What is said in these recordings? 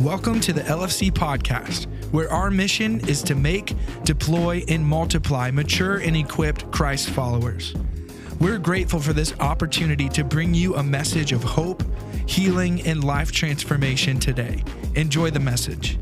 Welcome to the LFC podcast, where our mission is to make, deploy, and multiply mature and equipped Christ followers. We're grateful for this opportunity to bring you a message of hope, healing, and life transformation today. Enjoy the message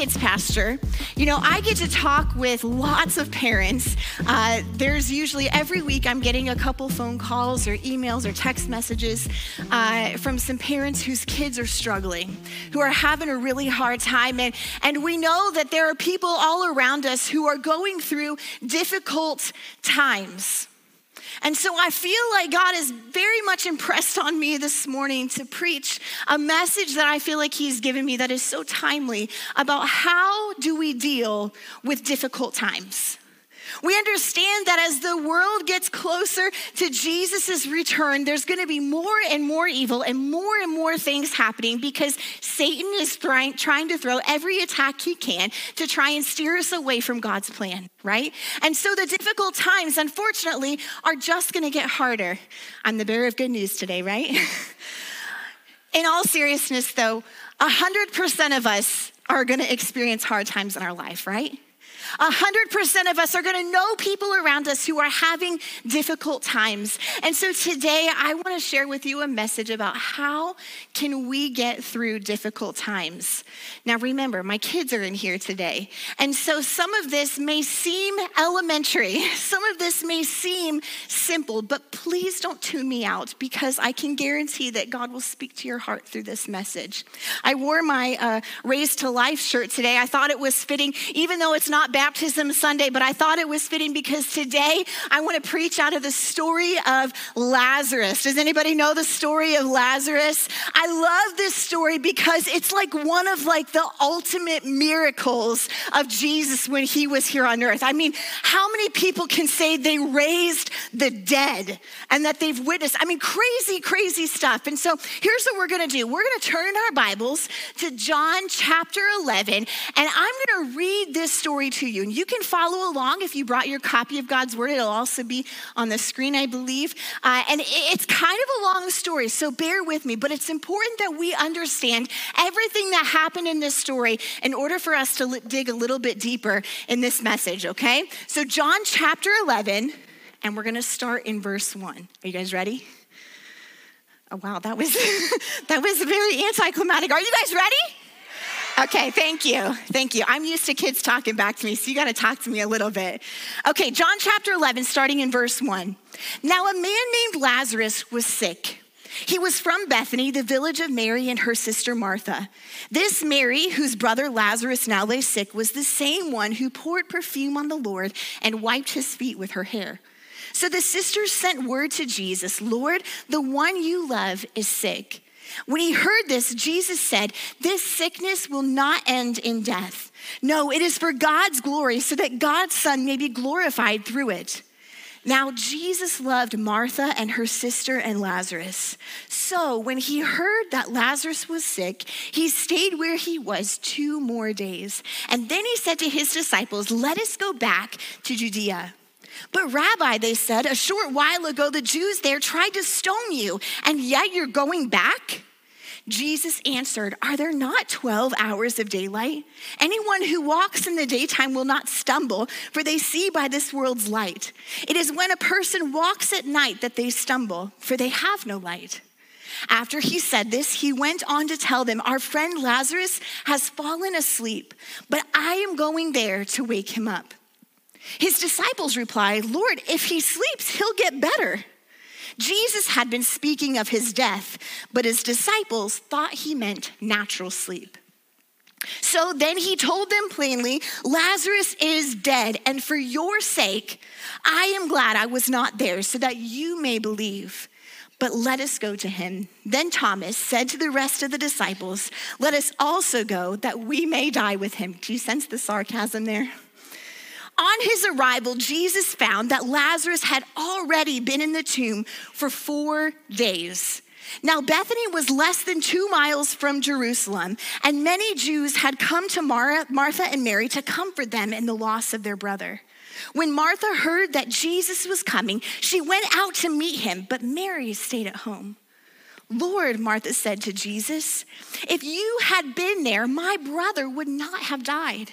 kids pastor, you know, I get to talk with lots of parents. Uh, there's usually every week I'm getting a couple phone calls or emails or text messages uh, from some parents whose kids are struggling, who are having a really hard time. And, and we know that there are people all around us who are going through difficult times. And so I feel like God is very much impressed on me this morning to preach a message that I feel like He's given me that is so timely about how do we deal with difficult times. We understand that as the world gets closer to Jesus' return, there's going to be more and more evil and more and more things happening because Satan is trying, trying to throw every attack he can to try and steer us away from God's plan, right? And so the difficult times, unfortunately, are just going to get harder. I'm the bearer of good news today, right? In all seriousness, though, 100% of us are going to experience hard times in our life, right? 100% of us are going to know people around us who are having difficult times. And so today I want to share with you a message about how can we get through difficult times. Now remember, my kids are in here today. And so some of this may seem elementary. Some of this may seem simple, but please don't tune me out because I can guarantee that God will speak to your heart through this message. I wore my uh, Raised to Life shirt today. I thought it was fitting, even though it's not Baptism Sunday, but I thought it was fitting because today I want to preach out of the story of Lazarus. Does anybody know the story of Lazarus? I love this story because it's like one of like the ultimate miracles of Jesus when he was here on earth. I mean, how many people can say they raised the dead and that they've witnessed? I mean, crazy, crazy stuff. And so here's what we're going to do. We're going to turn our Bibles to John chapter 11 and I'm going to read this story to you. And you can follow along if you brought your copy of God's Word. It'll also be on the screen, I believe. Uh, and it's kind of a long story, so bear with me. But it's important that we understand everything that happened in this story in order for us to dig a little bit deeper in this message, okay? So, John chapter 11, and we're going to start in verse 1. Are you guys ready? Oh, wow, that was that was very anticlimactic. Are you guys ready? Okay, thank you. Thank you. I'm used to kids talking back to me, so you got to talk to me a little bit. Okay, John chapter 11, starting in verse 1. Now, a man named Lazarus was sick. He was from Bethany, the village of Mary and her sister Martha. This Mary, whose brother Lazarus now lay sick, was the same one who poured perfume on the Lord and wiped his feet with her hair. So the sisters sent word to Jesus Lord, the one you love is sick. When he heard this, Jesus said, This sickness will not end in death. No, it is for God's glory, so that God's Son may be glorified through it. Now, Jesus loved Martha and her sister and Lazarus. So, when he heard that Lazarus was sick, he stayed where he was two more days. And then he said to his disciples, Let us go back to Judea. But, Rabbi, they said, a short while ago the Jews there tried to stone you, and yet you're going back? Jesus answered, Are there not 12 hours of daylight? Anyone who walks in the daytime will not stumble, for they see by this world's light. It is when a person walks at night that they stumble, for they have no light. After he said this, he went on to tell them, Our friend Lazarus has fallen asleep, but I am going there to wake him up. His disciples replied, Lord, if he sleeps, he'll get better. Jesus had been speaking of his death, but his disciples thought he meant natural sleep. So then he told them plainly, Lazarus is dead, and for your sake, I am glad I was not there so that you may believe. But let us go to him. Then Thomas said to the rest of the disciples, Let us also go that we may die with him. Do you sense the sarcasm there? On his arrival, Jesus found that Lazarus had already been in the tomb for four days. Now, Bethany was less than two miles from Jerusalem, and many Jews had come to Martha and Mary to comfort them in the loss of their brother. When Martha heard that Jesus was coming, she went out to meet him, but Mary stayed at home. Lord, Martha said to Jesus, if you had been there, my brother would not have died.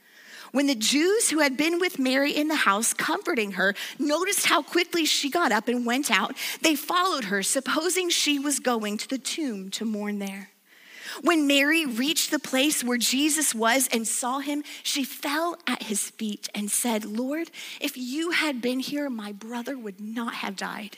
When the Jews who had been with Mary in the house, comforting her, noticed how quickly she got up and went out, they followed her, supposing she was going to the tomb to mourn there. When Mary reached the place where Jesus was and saw him, she fell at his feet and said, Lord, if you had been here, my brother would not have died.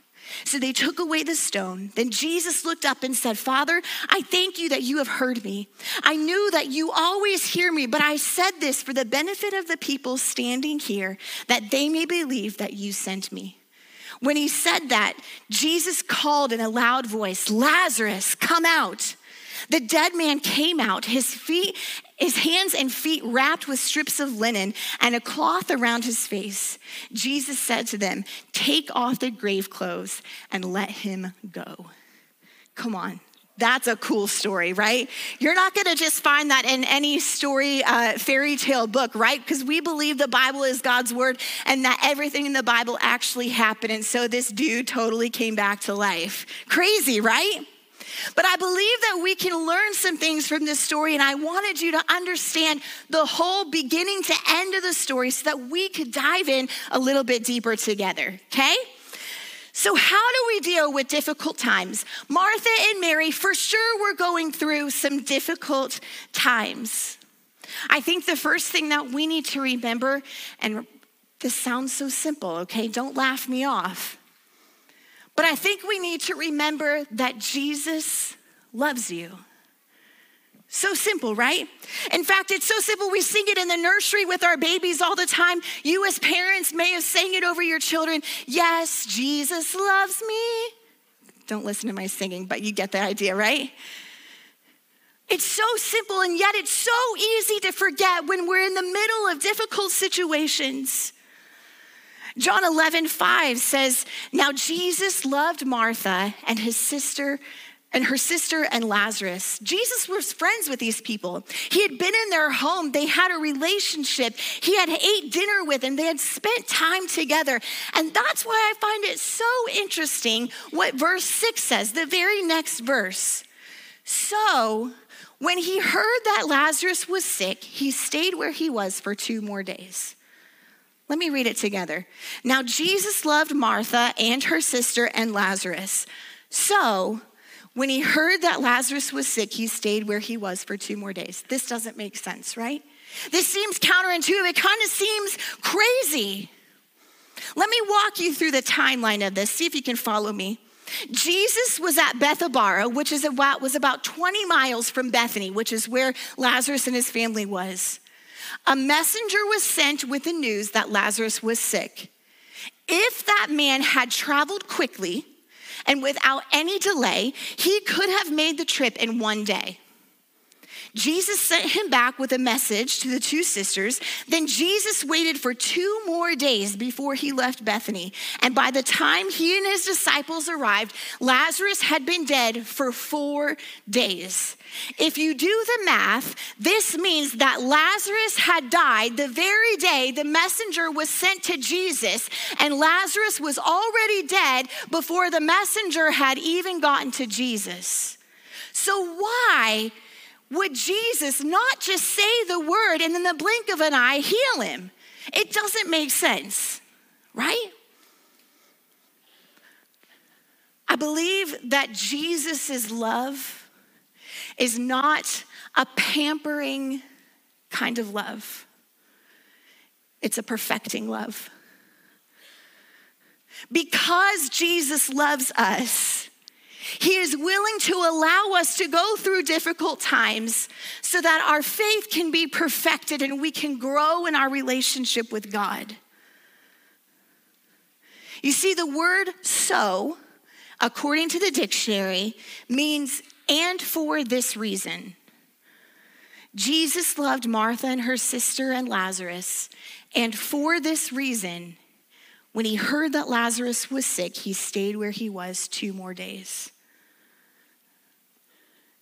So they took away the stone. Then Jesus looked up and said, Father, I thank you that you have heard me. I knew that you always hear me, but I said this for the benefit of the people standing here, that they may believe that you sent me. When he said that, Jesus called in a loud voice, Lazarus, come out. The dead man came out, his feet, his hands and feet wrapped with strips of linen and a cloth around his face. Jesus said to them, Take off the grave clothes and let him go. Come on. That's a cool story, right? You're not gonna just find that in any story, uh, fairy tale book, right? Because we believe the Bible is God's word and that everything in the Bible actually happened. And so this dude totally came back to life. Crazy, right? But I believe that we can learn some things from this story, and I wanted you to understand the whole beginning to end of the story so that we could dive in a little bit deeper together, okay? So, how do we deal with difficult times? Martha and Mary, for sure, were going through some difficult times. I think the first thing that we need to remember, and this sounds so simple, okay? Don't laugh me off. But I think we need to remember that Jesus loves you. So simple, right? In fact, it's so simple. We sing it in the nursery with our babies all the time. You, as parents, may have sang it over your children. Yes, Jesus loves me. Don't listen to my singing, but you get the idea, right? It's so simple, and yet it's so easy to forget when we're in the middle of difficult situations. John 11, 5 says, Now Jesus loved Martha and his sister and her sister and Lazarus. Jesus was friends with these people. He had been in their home, they had a relationship. He had ate dinner with them, they had spent time together. And that's why I find it so interesting what verse 6 says, the very next verse. So, when he heard that Lazarus was sick, he stayed where he was for two more days. Let me read it together. Now, Jesus loved Martha and her sister and Lazarus. So, when he heard that Lazarus was sick, he stayed where he was for two more days. This doesn't make sense, right? This seems counterintuitive. It kind of seems crazy. Let me walk you through the timeline of this. See if you can follow me. Jesus was at Bethabara, which is about, was about 20 miles from Bethany, which is where Lazarus and his family was a messenger was sent with the news that Lazarus was sick. If that man had traveled quickly and without any delay, he could have made the trip in one day. Jesus sent him back with a message to the two sisters. Then Jesus waited for two more days before he left Bethany. And by the time he and his disciples arrived, Lazarus had been dead for four days. If you do the math, this means that Lazarus had died the very day the messenger was sent to Jesus, and Lazarus was already dead before the messenger had even gotten to Jesus. So, why would Jesus not just say the word and in the blink of an eye heal him? It doesn't make sense, right? I believe that Jesus' love is not a pampering kind of love, it's a perfecting love. Because Jesus loves us, he is willing to allow us to go through difficult times so that our faith can be perfected and we can grow in our relationship with God. You see, the word so, according to the dictionary, means and for this reason. Jesus loved Martha and her sister and Lazarus, and for this reason, when he heard that Lazarus was sick, he stayed where he was two more days.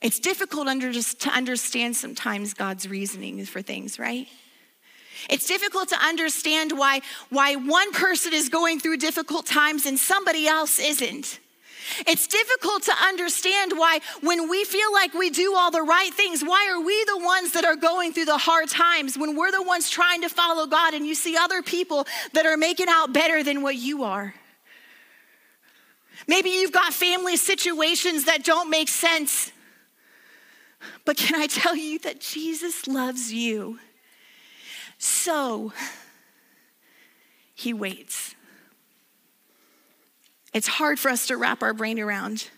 It's difficult under, to understand sometimes God's reasoning for things, right? It's difficult to understand why, why one person is going through difficult times and somebody else isn't. It's difficult to understand why, when we feel like we do all the right things, why are we the ones that are going through the hard times when we're the ones trying to follow God and you see other people that are making out better than what you are? Maybe you've got family situations that don't make sense. But can I tell you that Jesus loves you? So he waits. It's hard for us to wrap our brain around.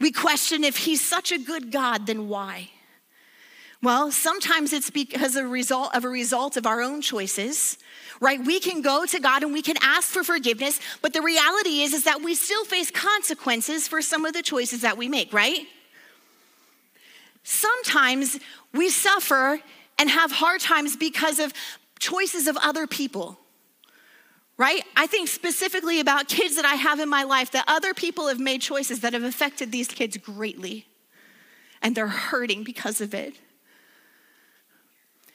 We question if he's such a good God, then why? Well, sometimes it's because of a result of a result of our own choices, right? We can go to God and we can ask for forgiveness, but the reality is is that we still face consequences for some of the choices that we make, right? Sometimes we suffer and have hard times because of choices of other people. Right? I think specifically about kids that I have in my life that other people have made choices that have affected these kids greatly. And they're hurting because of it.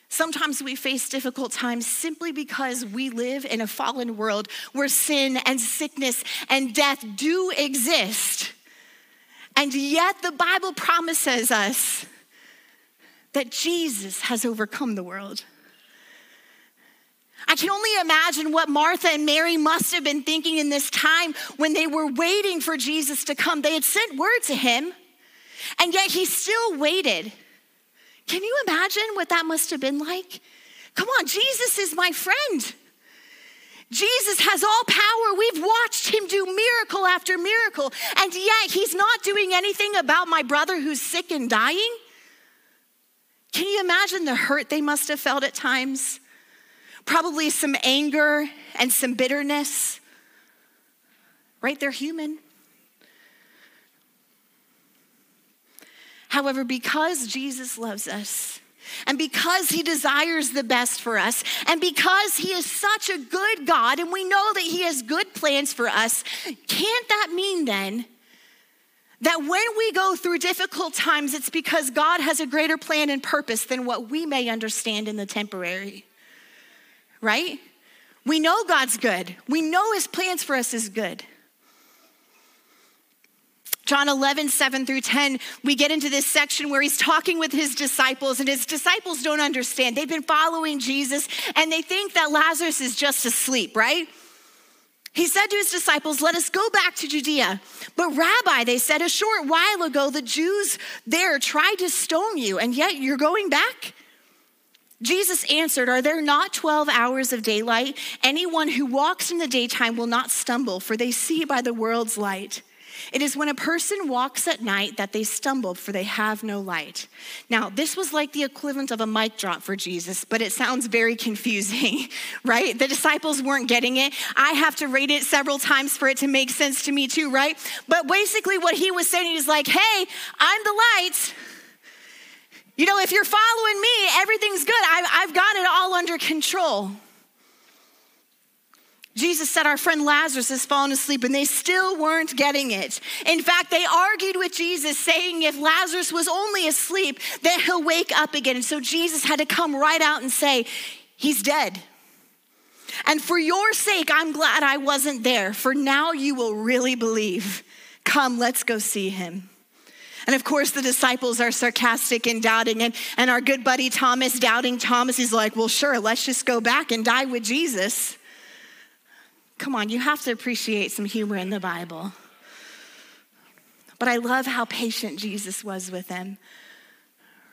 Sometimes we face difficult times simply because we live in a fallen world where sin and sickness and death do exist. And yet, the Bible promises us that Jesus has overcome the world. I can only imagine what Martha and Mary must have been thinking in this time when they were waiting for Jesus to come. They had sent word to him, and yet he still waited. Can you imagine what that must have been like? Come on, Jesus is my friend. Jesus has all power. We've watched him do miracle after miracle, and yet he's not doing anything about my brother who's sick and dying. Can you imagine the hurt they must have felt at times? Probably some anger and some bitterness. Right? They're human. However, because Jesus loves us, and because he desires the best for us, and because he is such a good God, and we know that he has good plans for us, can't that mean then that when we go through difficult times, it's because God has a greater plan and purpose than what we may understand in the temporary? Right? We know God's good, we know his plans for us is good. John 11, 7 through 10, we get into this section where he's talking with his disciples, and his disciples don't understand. They've been following Jesus, and they think that Lazarus is just asleep, right? He said to his disciples, Let us go back to Judea. But, Rabbi, they said, a short while ago, the Jews there tried to stone you, and yet you're going back? Jesus answered, Are there not 12 hours of daylight? Anyone who walks in the daytime will not stumble, for they see by the world's light. It is when a person walks at night that they stumble, for they have no light. Now, this was like the equivalent of a mic drop for Jesus, but it sounds very confusing, right? The disciples weren't getting it. I have to read it several times for it to make sense to me, too, right? But basically, what he was saying is like, hey, I'm the light. You know, if you're following me, everything's good. I've, I've got it all under control. Jesus said, Our friend Lazarus has fallen asleep, and they still weren't getting it. In fact, they argued with Jesus, saying if Lazarus was only asleep, then he'll wake up again. And so Jesus had to come right out and say, He's dead. And for your sake, I'm glad I wasn't there, for now you will really believe. Come, let's go see him. And of course, the disciples are sarcastic and doubting. And, and our good buddy Thomas, doubting Thomas, he's like, Well, sure, let's just go back and die with Jesus. Come on, you have to appreciate some humor in the Bible. But I love how patient Jesus was with them,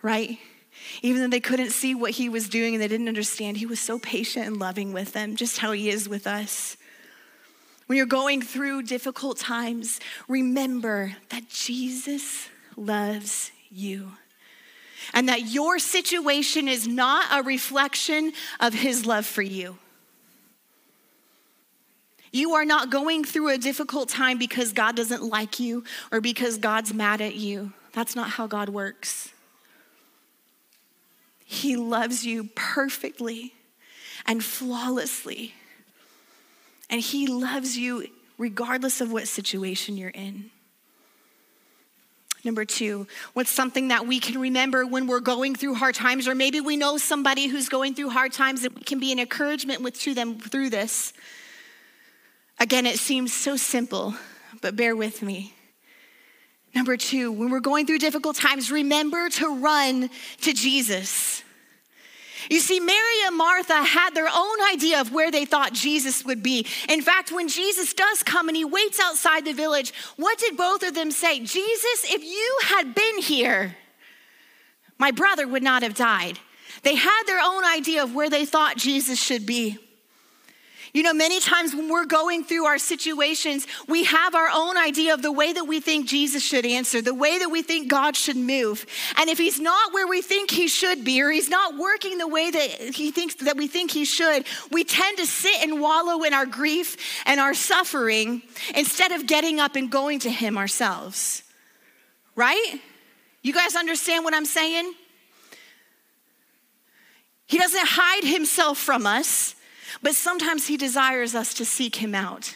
right? Even though they couldn't see what he was doing and they didn't understand, he was so patient and loving with them, just how he is with us. When you're going through difficult times, remember that Jesus loves you and that your situation is not a reflection of his love for you. You are not going through a difficult time because God doesn't like you or because God's mad at you. That's not how God works. He loves you perfectly and flawlessly. And He loves you regardless of what situation you're in. Number two, what's something that we can remember when we're going through hard times, or maybe we know somebody who's going through hard times that can be an encouragement with, to them through this. Again, it seems so simple, but bear with me. Number two, when we're going through difficult times, remember to run to Jesus. You see, Mary and Martha had their own idea of where they thought Jesus would be. In fact, when Jesus does come and he waits outside the village, what did both of them say? Jesus, if you had been here, my brother would not have died. They had their own idea of where they thought Jesus should be. You know, many times when we're going through our situations, we have our own idea of the way that we think Jesus should answer, the way that we think God should move. And if he's not where we think he should be, or he's not working the way that he thinks that we think he should, we tend to sit and wallow in our grief and our suffering instead of getting up and going to him ourselves. Right? You guys understand what I'm saying? He doesn't hide himself from us. But sometimes he desires us to seek him out.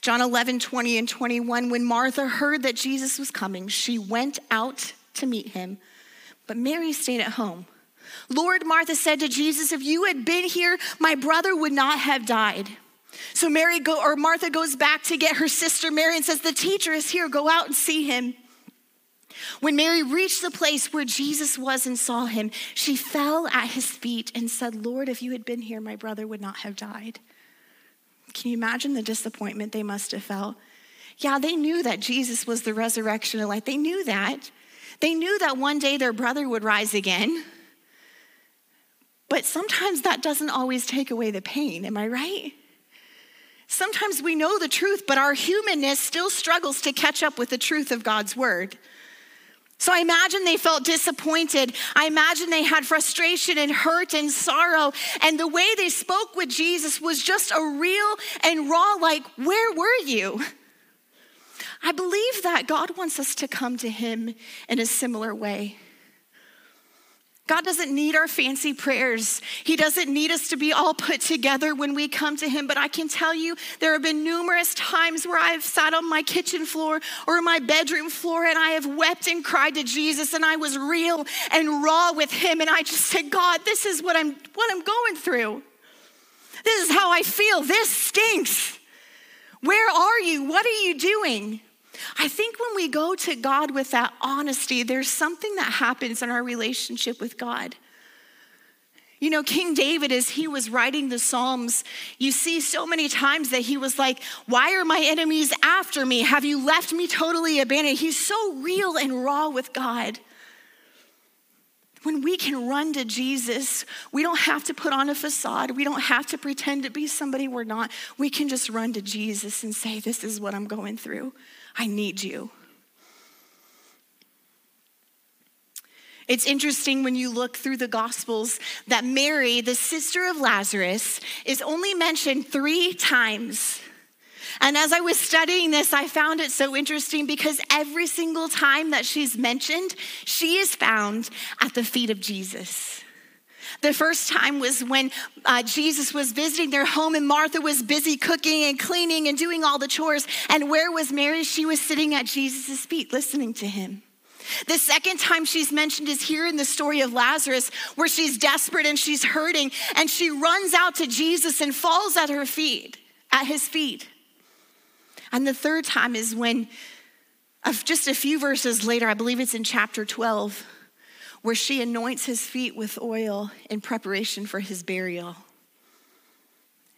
John 11, 20 and 21, when Martha heard that Jesus was coming, she went out to meet him, but Mary stayed at home. Lord, Martha said to Jesus, if you had been here, my brother would not have died. So Mary go, or Martha goes back to get her sister Mary and says, The teacher is here, go out and see him. When Mary reached the place where Jesus was and saw him, she fell at his feet and said, Lord, if you had been here, my brother would not have died. Can you imagine the disappointment they must have felt? Yeah, they knew that Jesus was the resurrection of life. They knew that. They knew that one day their brother would rise again. But sometimes that doesn't always take away the pain, am I right? Sometimes we know the truth, but our humanness still struggles to catch up with the truth of God's word. So I imagine they felt disappointed. I imagine they had frustration and hurt and sorrow. And the way they spoke with Jesus was just a real and raw, like, where were you? I believe that God wants us to come to Him in a similar way. God doesn't need our fancy prayers. He doesn't need us to be all put together when we come to Him. But I can tell you, there have been numerous times where I've sat on my kitchen floor or my bedroom floor and I have wept and cried to Jesus and I was real and raw with Him. And I just said, God, this is what I'm, what I'm going through. This is how I feel. This stinks. Where are you? What are you doing? I think when we go to God with that honesty, there's something that happens in our relationship with God. You know, King David, as he was writing the Psalms, you see so many times that he was like, Why are my enemies after me? Have you left me totally abandoned? He's so real and raw with God. When we can run to Jesus, we don't have to put on a facade. We don't have to pretend to be somebody we're not. We can just run to Jesus and say, This is what I'm going through. I need you. It's interesting when you look through the Gospels that Mary, the sister of Lazarus, is only mentioned three times. And as I was studying this, I found it so interesting because every single time that she's mentioned, she is found at the feet of Jesus. The first time was when uh, Jesus was visiting their home and Martha was busy cooking and cleaning and doing all the chores. And where was Mary? She was sitting at Jesus' feet listening to him. The second time she's mentioned is here in the story of Lazarus, where she's desperate and she's hurting, and she runs out to Jesus and falls at her feet, at his feet. And the third time is when, just a few verses later, I believe it's in chapter 12, where she anoints his feet with oil in preparation for his burial.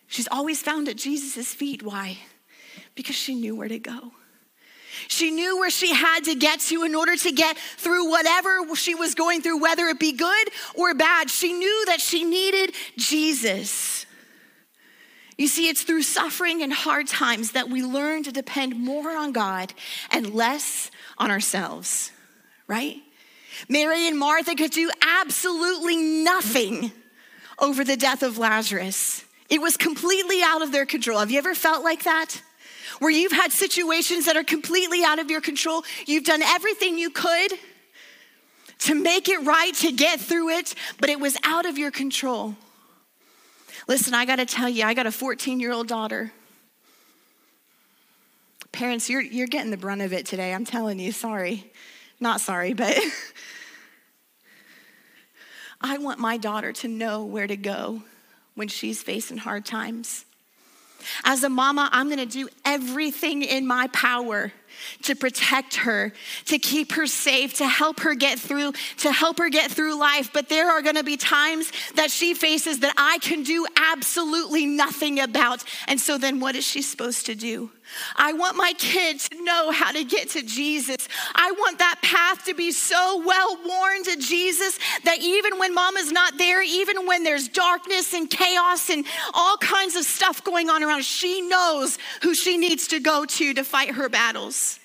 She's always found at Jesus' feet. Why? Because she knew where to go. She knew where she had to get to in order to get through whatever she was going through, whether it be good or bad. She knew that she needed Jesus. You see, it's through suffering and hard times that we learn to depend more on God and less on ourselves, right? Mary and Martha could do absolutely nothing over the death of Lazarus. It was completely out of their control. Have you ever felt like that? Where you've had situations that are completely out of your control. You've done everything you could to make it right, to get through it, but it was out of your control. Listen, I got to tell you, I got a 14 year old daughter. Parents, you're, you're getting the brunt of it today. I'm telling you, sorry. Not sorry, but I want my daughter to know where to go when she's facing hard times. As a mama, I'm gonna do everything in my power to protect her, to keep her safe, to help her get through, to help her get through life. But there are to be times that she faces that I can do absolutely nothing about. And so then what is she supposed to do? I want my kid to know how to get to Jesus. I want that path to be so well worn to Jesus that even when mama's not there, even when there's darkness and chaos and all kinds of stuff going on around, she knows who she needs to go to to fight her battles.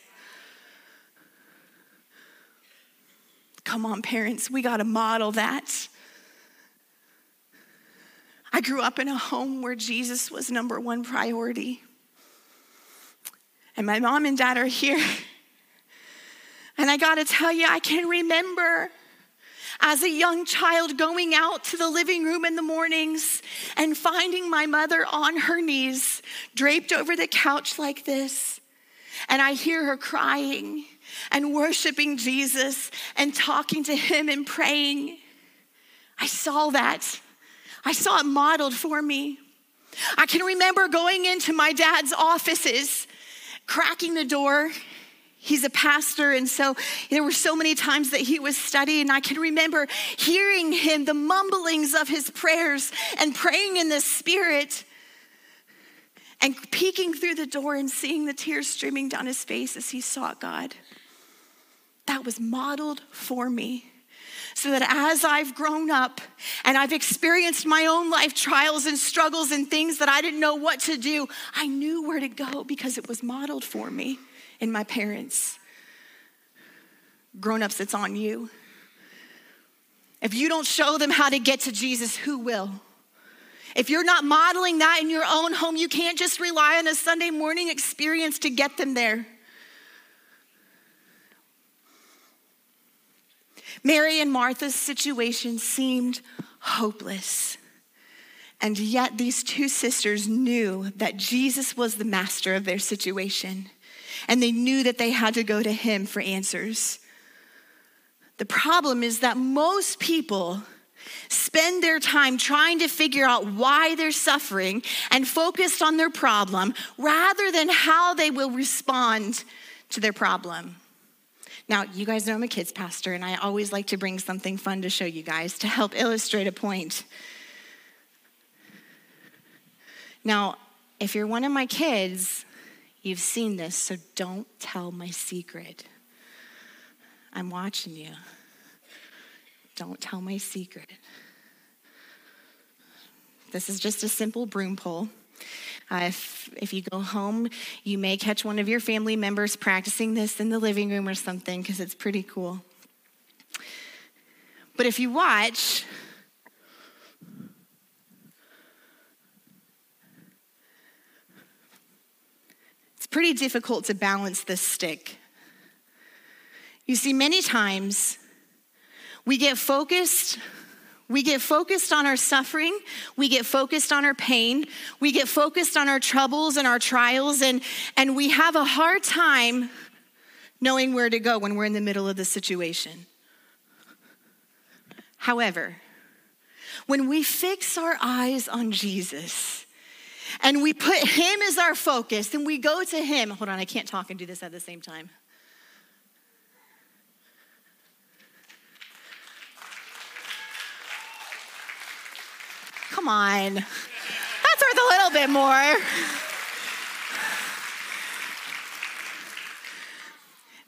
Come on, parents, we got to model that. I grew up in a home where Jesus was number one priority. And my mom and dad are here. And I got to tell you, I can remember as a young child going out to the living room in the mornings and finding my mother on her knees, draped over the couch like this. And I hear her crying and worshiping Jesus and talking to Him and praying. I saw that. I saw it modeled for me. I can remember going into my dad's offices, cracking the door. He's a pastor, and so there were so many times that he was studying. I can remember hearing him, the mumblings of his prayers, and praying in the spirit, and peeking through the door and seeing the tears streaming down his face as he sought God that was modeled for me. So that as I've grown up and I've experienced my own life trials and struggles and things that I didn't know what to do, I knew where to go because it was modeled for me in my parents. Grown ups, it's on you. If you don't show them how to get to Jesus, who will? If you're not modeling that in your own home, you can't just rely on a Sunday morning experience to get them there. Mary and Martha's situation seemed hopeless. And yet, these two sisters knew that Jesus was the master of their situation, and they knew that they had to go to him for answers. The problem is that most people spend their time trying to figure out why they're suffering and focused on their problem rather than how they will respond to their problem. Now, you guys know I'm a kids pastor, and I always like to bring something fun to show you guys to help illustrate a point. Now, if you're one of my kids, you've seen this, so don't tell my secret. I'm watching you. Don't tell my secret. This is just a simple broom pole. Uh, if, if you go home, you may catch one of your family members practicing this in the living room or something because it's pretty cool. But if you watch, it's pretty difficult to balance this stick. You see, many times we get focused. We get focused on our suffering. We get focused on our pain. We get focused on our troubles and our trials, and, and we have a hard time knowing where to go when we're in the middle of the situation. However, when we fix our eyes on Jesus, and we put him as our focus and we go to him. Hold on, I can't talk and do this at the same time. Come on. That's worth a little bit more.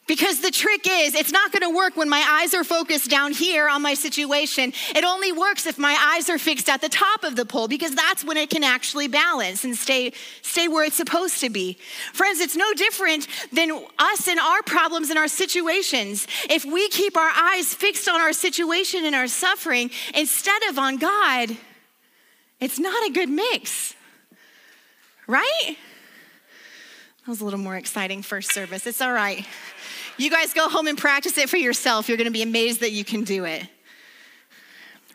Because the trick is, it's not gonna work when my eyes are focused down here on my situation. It only works if my eyes are fixed at the top of the pole, because that's when it can actually balance and stay, stay where it's supposed to be. Friends, it's no different than us and our problems and our situations. If we keep our eyes fixed on our situation and our suffering instead of on God, it's not a good mix, right? That was a little more exciting first service. It's all right. You guys go home and practice it for yourself. You're going to be amazed that you can do it.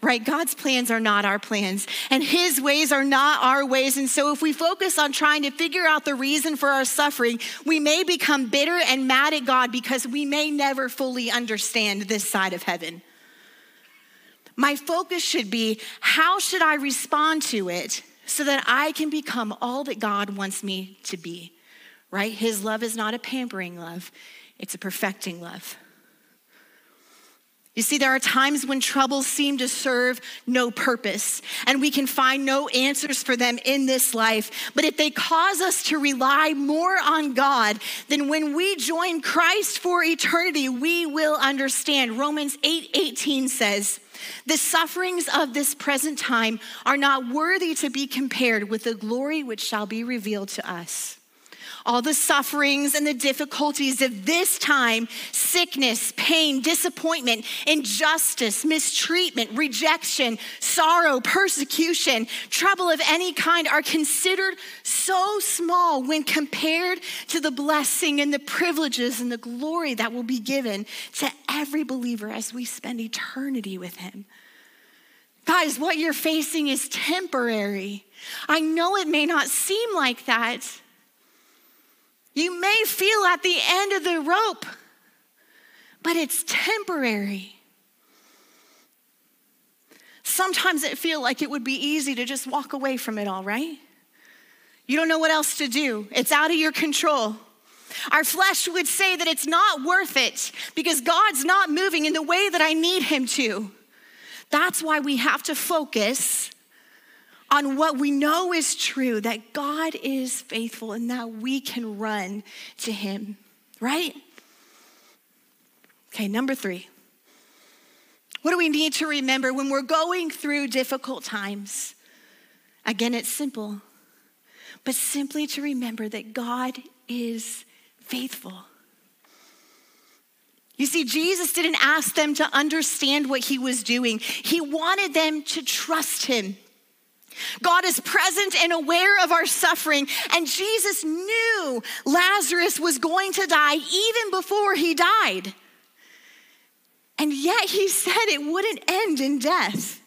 Right? God's plans are not our plans, and His ways are not our ways. And so, if we focus on trying to figure out the reason for our suffering, we may become bitter and mad at God because we may never fully understand this side of heaven. My focus should be how should I respond to it so that I can become all that God wants me to be? Right? His love is not a pampering love, it's a perfecting love. You see, there are times when troubles seem to serve no purpose, and we can find no answers for them in this life. But if they cause us to rely more on God, then when we join Christ for eternity, we will understand. Romans 8 18 says, The sufferings of this present time are not worthy to be compared with the glory which shall be revealed to us all the sufferings and the difficulties of this time sickness, pain, disappointment, injustice, mistreatment, rejection, sorrow, persecution, trouble of any kind are considered so small when compared to the blessing and the privileges and the glory that will be given to every believer as we spend eternity with Him. Guys, what you're facing is temporary. I know it may not seem like that. You may feel at the end of the rope, but it's temporary. Sometimes it feels like it would be easy to just walk away from it all, right? You don't know what else to do. It's out of your control. Our flesh would say that it's not worth it because God's not moving in the way that I need Him to. That's why we have to focus on what we know is true that God is faithful and that we can run to Him, right? Okay, number three. What do we need to remember when we're going through difficult times? Again, it's simple, but simply to remember that God is faithful. You see, Jesus didn't ask them to understand what he was doing, he wanted them to trust him. God is present and aware of our suffering, and Jesus knew Lazarus was going to die even before he died. And yet he said it wouldn't end in death.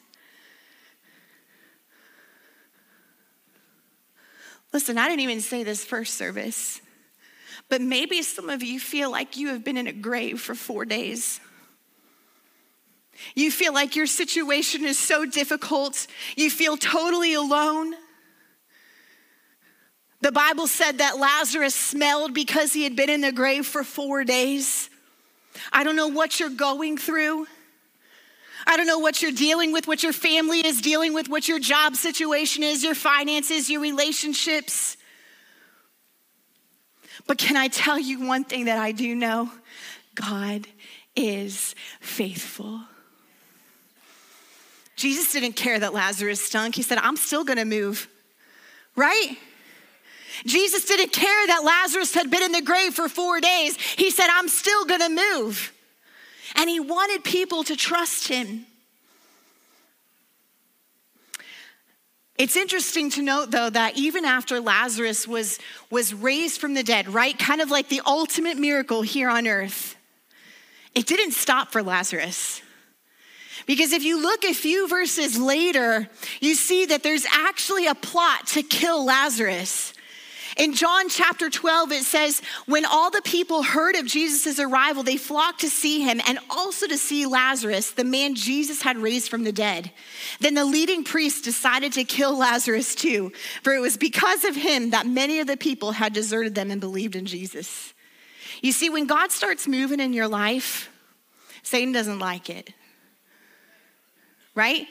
Listen, I didn't even say this first service, but maybe some of you feel like you have been in a grave for four days. You feel like your situation is so difficult. You feel totally alone. The Bible said that Lazarus smelled because he had been in the grave for four days. I don't know what you're going through. I don't know what you're dealing with, what your family is dealing with, what your job situation is, your finances, your relationships. But can I tell you one thing that I do know? God is faithful. Jesus didn't care that Lazarus stunk. He said, I'm still gonna move, right? Jesus didn't care that Lazarus had been in the grave for four days. He said, I'm still gonna move. And he wanted people to trust him. It's interesting to note, though, that even after Lazarus was, was raised from the dead, right? Kind of like the ultimate miracle here on earth, it didn't stop for Lazarus. Because if you look a few verses later, you see that there's actually a plot to kill Lazarus. In John chapter 12, it says, When all the people heard of Jesus' arrival, they flocked to see him and also to see Lazarus, the man Jesus had raised from the dead. Then the leading priests decided to kill Lazarus too, for it was because of him that many of the people had deserted them and believed in Jesus. You see, when God starts moving in your life, Satan doesn't like it. Right?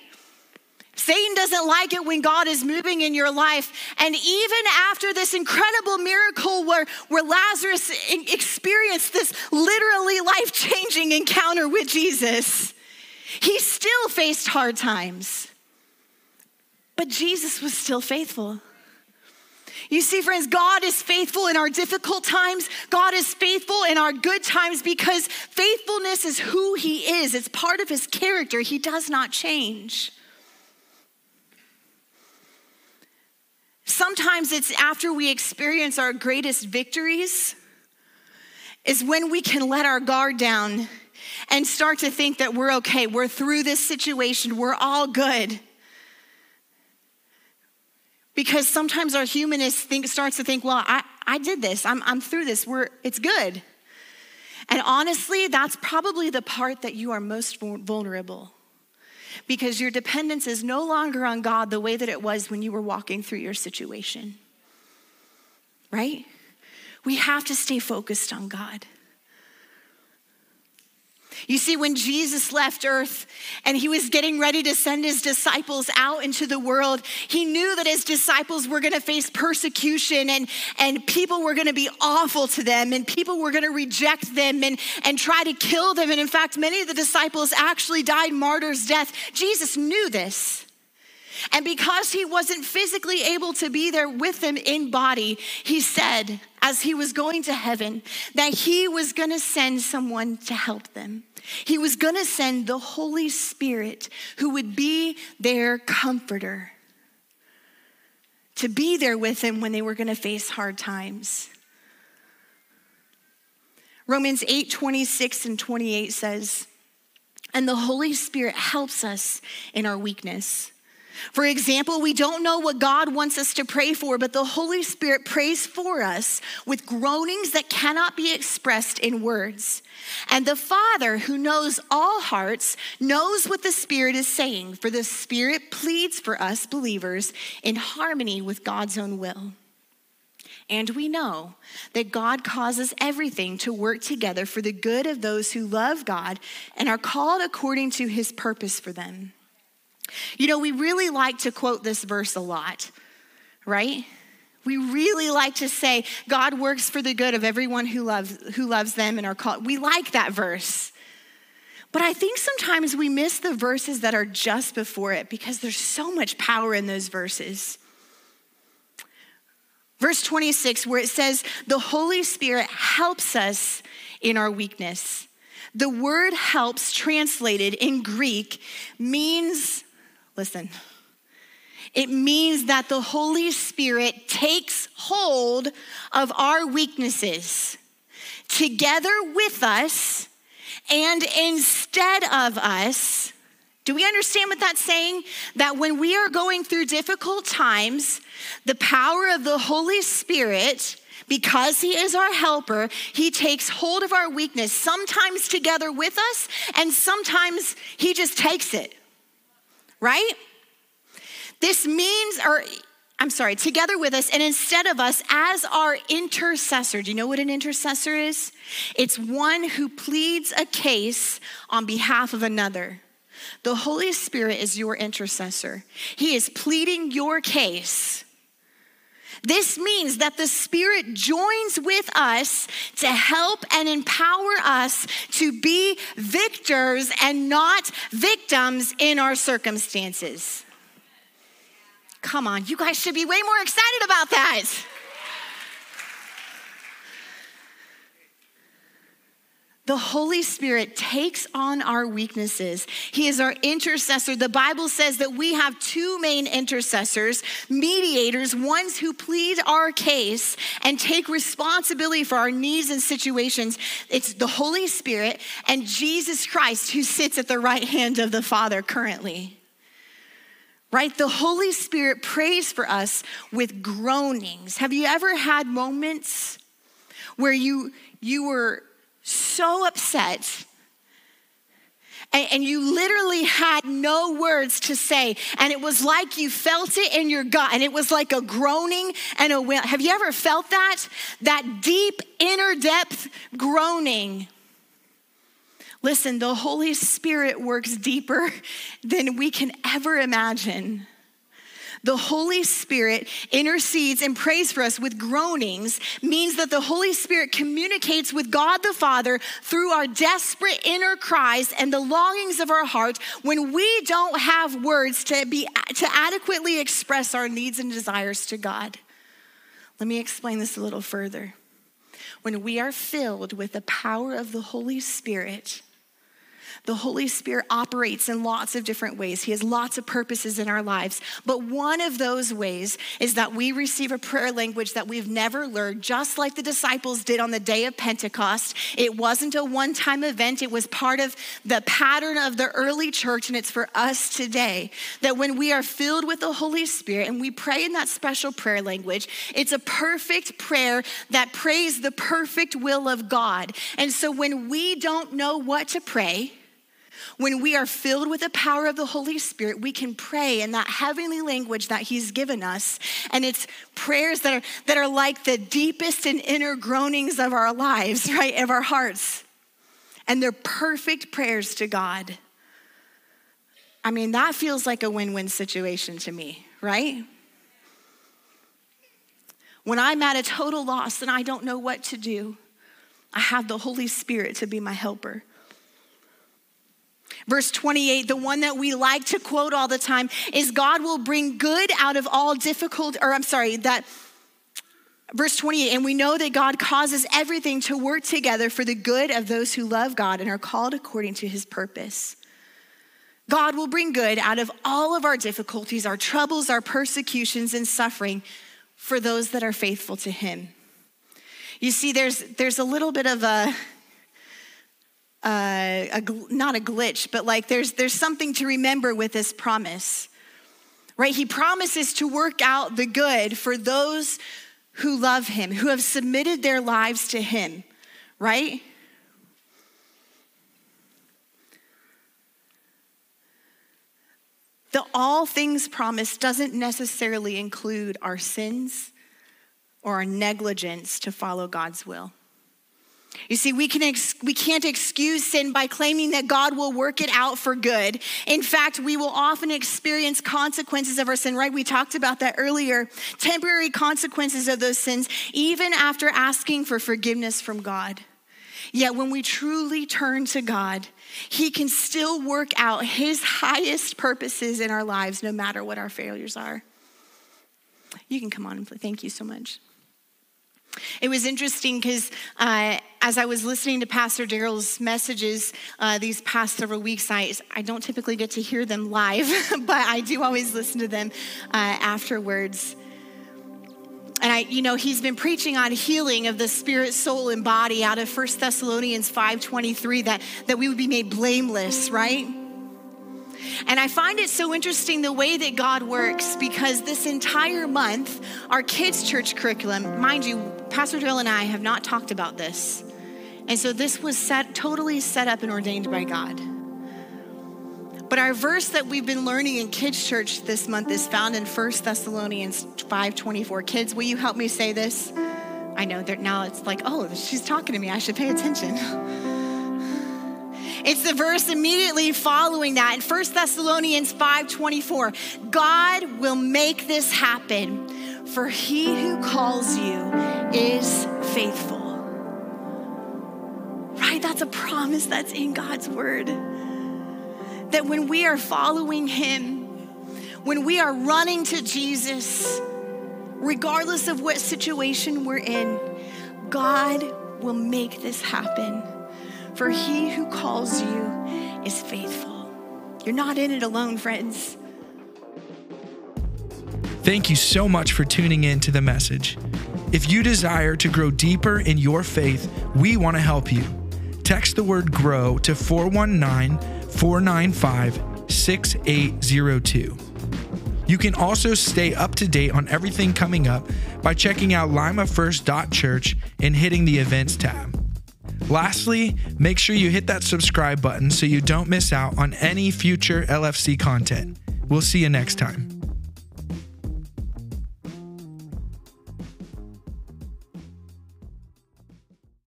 Satan doesn't like it when God is moving in your life. And even after this incredible miracle where, where Lazarus experienced this literally life changing encounter with Jesus, he still faced hard times. But Jesus was still faithful. You see, friends, God is faithful in our difficult times. God is faithful in our good times because faithfulness is who He is. It's part of His character. He does not change. Sometimes it's after we experience our greatest victories, is when we can let our guard down and start to think that we're okay, we're through this situation, we're all good. Because sometimes our humanist think, starts to think, well, I, I did this, I'm, I'm through this, we're, it's good. And honestly, that's probably the part that you are most vulnerable because your dependence is no longer on God the way that it was when you were walking through your situation. Right? We have to stay focused on God. You see, when Jesus left earth and he was getting ready to send his disciples out into the world, he knew that his disciples were going to face persecution and, and people were going to be awful to them and people were going to reject them and, and try to kill them. And in fact, many of the disciples actually died martyr's death. Jesus knew this. And because he wasn't physically able to be there with them in body, he said, as he was going to heaven, that he was going to send someone to help them. He was going to send the Holy Spirit who would be their comforter to be there with them when they were going to face hard times. Romans 8 26 and 28 says, And the Holy Spirit helps us in our weakness. For example, we don't know what God wants us to pray for, but the Holy Spirit prays for us with groanings that cannot be expressed in words. And the Father, who knows all hearts, knows what the Spirit is saying, for the Spirit pleads for us believers in harmony with God's own will. And we know that God causes everything to work together for the good of those who love God and are called according to his purpose for them. You know, we really like to quote this verse a lot, right? We really like to say, God works for the good of everyone who loves, who loves them and are called. We like that verse. But I think sometimes we miss the verses that are just before it because there's so much power in those verses. Verse 26, where it says, The Holy Spirit helps us in our weakness. The word helps, translated in Greek, means Listen, it means that the Holy Spirit takes hold of our weaknesses together with us and instead of us. Do we understand what that's saying? That when we are going through difficult times, the power of the Holy Spirit, because He is our helper, He takes hold of our weakness, sometimes together with us, and sometimes He just takes it right? This means, or I'm sorry, together with us and instead of us as our intercessor. Do you know what an intercessor is? It's one who pleads a case on behalf of another. The Holy Spirit is your intercessor, He is pleading your case. This means that the Spirit joins with us to help and empower us to be victors and not victims in our circumstances. Come on, you guys should be way more excited about that. The Holy Spirit takes on our weaknesses. He is our intercessor. The Bible says that we have two main intercessors, mediators, ones who plead our case and take responsibility for our needs and situations. It's the Holy Spirit and Jesus Christ who sits at the right hand of the Father currently. Right? The Holy Spirit prays for us with groanings. Have you ever had moments where you you were so upset and, you literally had no words to say. And it was like you felt it in your gut, and it was like a groaning and a wail. Have you ever felt that? That deep inner depth groaning. Listen, the Holy Spirit works deeper than we can ever imagine the Holy Spirit intercedes and prays for us with groanings means that the Holy Spirit communicates with God the Father through our desperate inner cries and the longings of our heart when we don't have words to be to adequately express our needs and desires to God. Let me explain this a little further. When we are filled with the power of the Holy Spirit, the Holy Spirit operates in lots of different ways. He has lots of purposes in our lives. But one of those ways is that we receive a prayer language that we've never learned, just like the disciples did on the day of Pentecost. It wasn't a one time event, it was part of the pattern of the early church, and it's for us today. That when we are filled with the Holy Spirit and we pray in that special prayer language, it's a perfect prayer that prays the perfect will of God. And so when we don't know what to pray, when we are filled with the power of the Holy Spirit, we can pray in that heavenly language that He's given us. And it's prayers that are, that are like the deepest and inner groanings of our lives, right? Of our hearts. And they're perfect prayers to God. I mean, that feels like a win win situation to me, right? When I'm at a total loss and I don't know what to do, I have the Holy Spirit to be my helper. Verse 28, the one that we like to quote all the time, is God will bring good out of all difficult, or I'm sorry, that verse 28, and we know that God causes everything to work together for the good of those who love God and are called according to his purpose. God will bring good out of all of our difficulties, our troubles, our persecutions, and suffering for those that are faithful to him. You see, there's, there's a little bit of a, uh, a, not a glitch, but like there's, there's something to remember with this promise, right? He promises to work out the good for those who love him, who have submitted their lives to him, right? The all things promise doesn't necessarily include our sins or our negligence to follow God's will. You see, we, can ex- we can't excuse sin by claiming that God will work it out for good. In fact, we will often experience consequences of our sin, right? We talked about that earlier. Temporary consequences of those sins, even after asking for forgiveness from God. Yet when we truly turn to God, He can still work out His highest purposes in our lives, no matter what our failures are. You can come on and play. Thank you so much. It was interesting because uh, as I was listening to Pastor Daryl's messages uh, these past several weeks, I, I don't typically get to hear them live, but I do always listen to them uh, afterwards. And I, you know, he's been preaching on healing of the spirit, soul, and body out of 1 Thessalonians 5:23 that, that we would be made blameless, right? And I find it so interesting the way that God works because this entire month, our kids' church curriculum, mind you, Pastor Daryl and I have not talked about this. And so this was set, totally set up and ordained by God. But our verse that we've been learning in kids' church this month is found in 1 Thessalonians 5:24. Kids, will you help me say this? I know that now it's like, oh, she's talking to me. I should pay attention. It's the verse immediately following that in 1 Thessalonians 5:24. God will make this happen, for he who calls you is faithful. That's a promise that's in God's word. That when we are following him, when we are running to Jesus, regardless of what situation we're in, God will make this happen for he who calls you is faithful. You're not in it alone, friends. Thank you so much for tuning in to the message. If you desire to grow deeper in your faith, we want to help you. Text the word GROW to 419 495 6802. You can also stay up to date on everything coming up by checking out limafirst.church and hitting the events tab. Lastly, make sure you hit that subscribe button so you don't miss out on any future LFC content. We'll see you next time.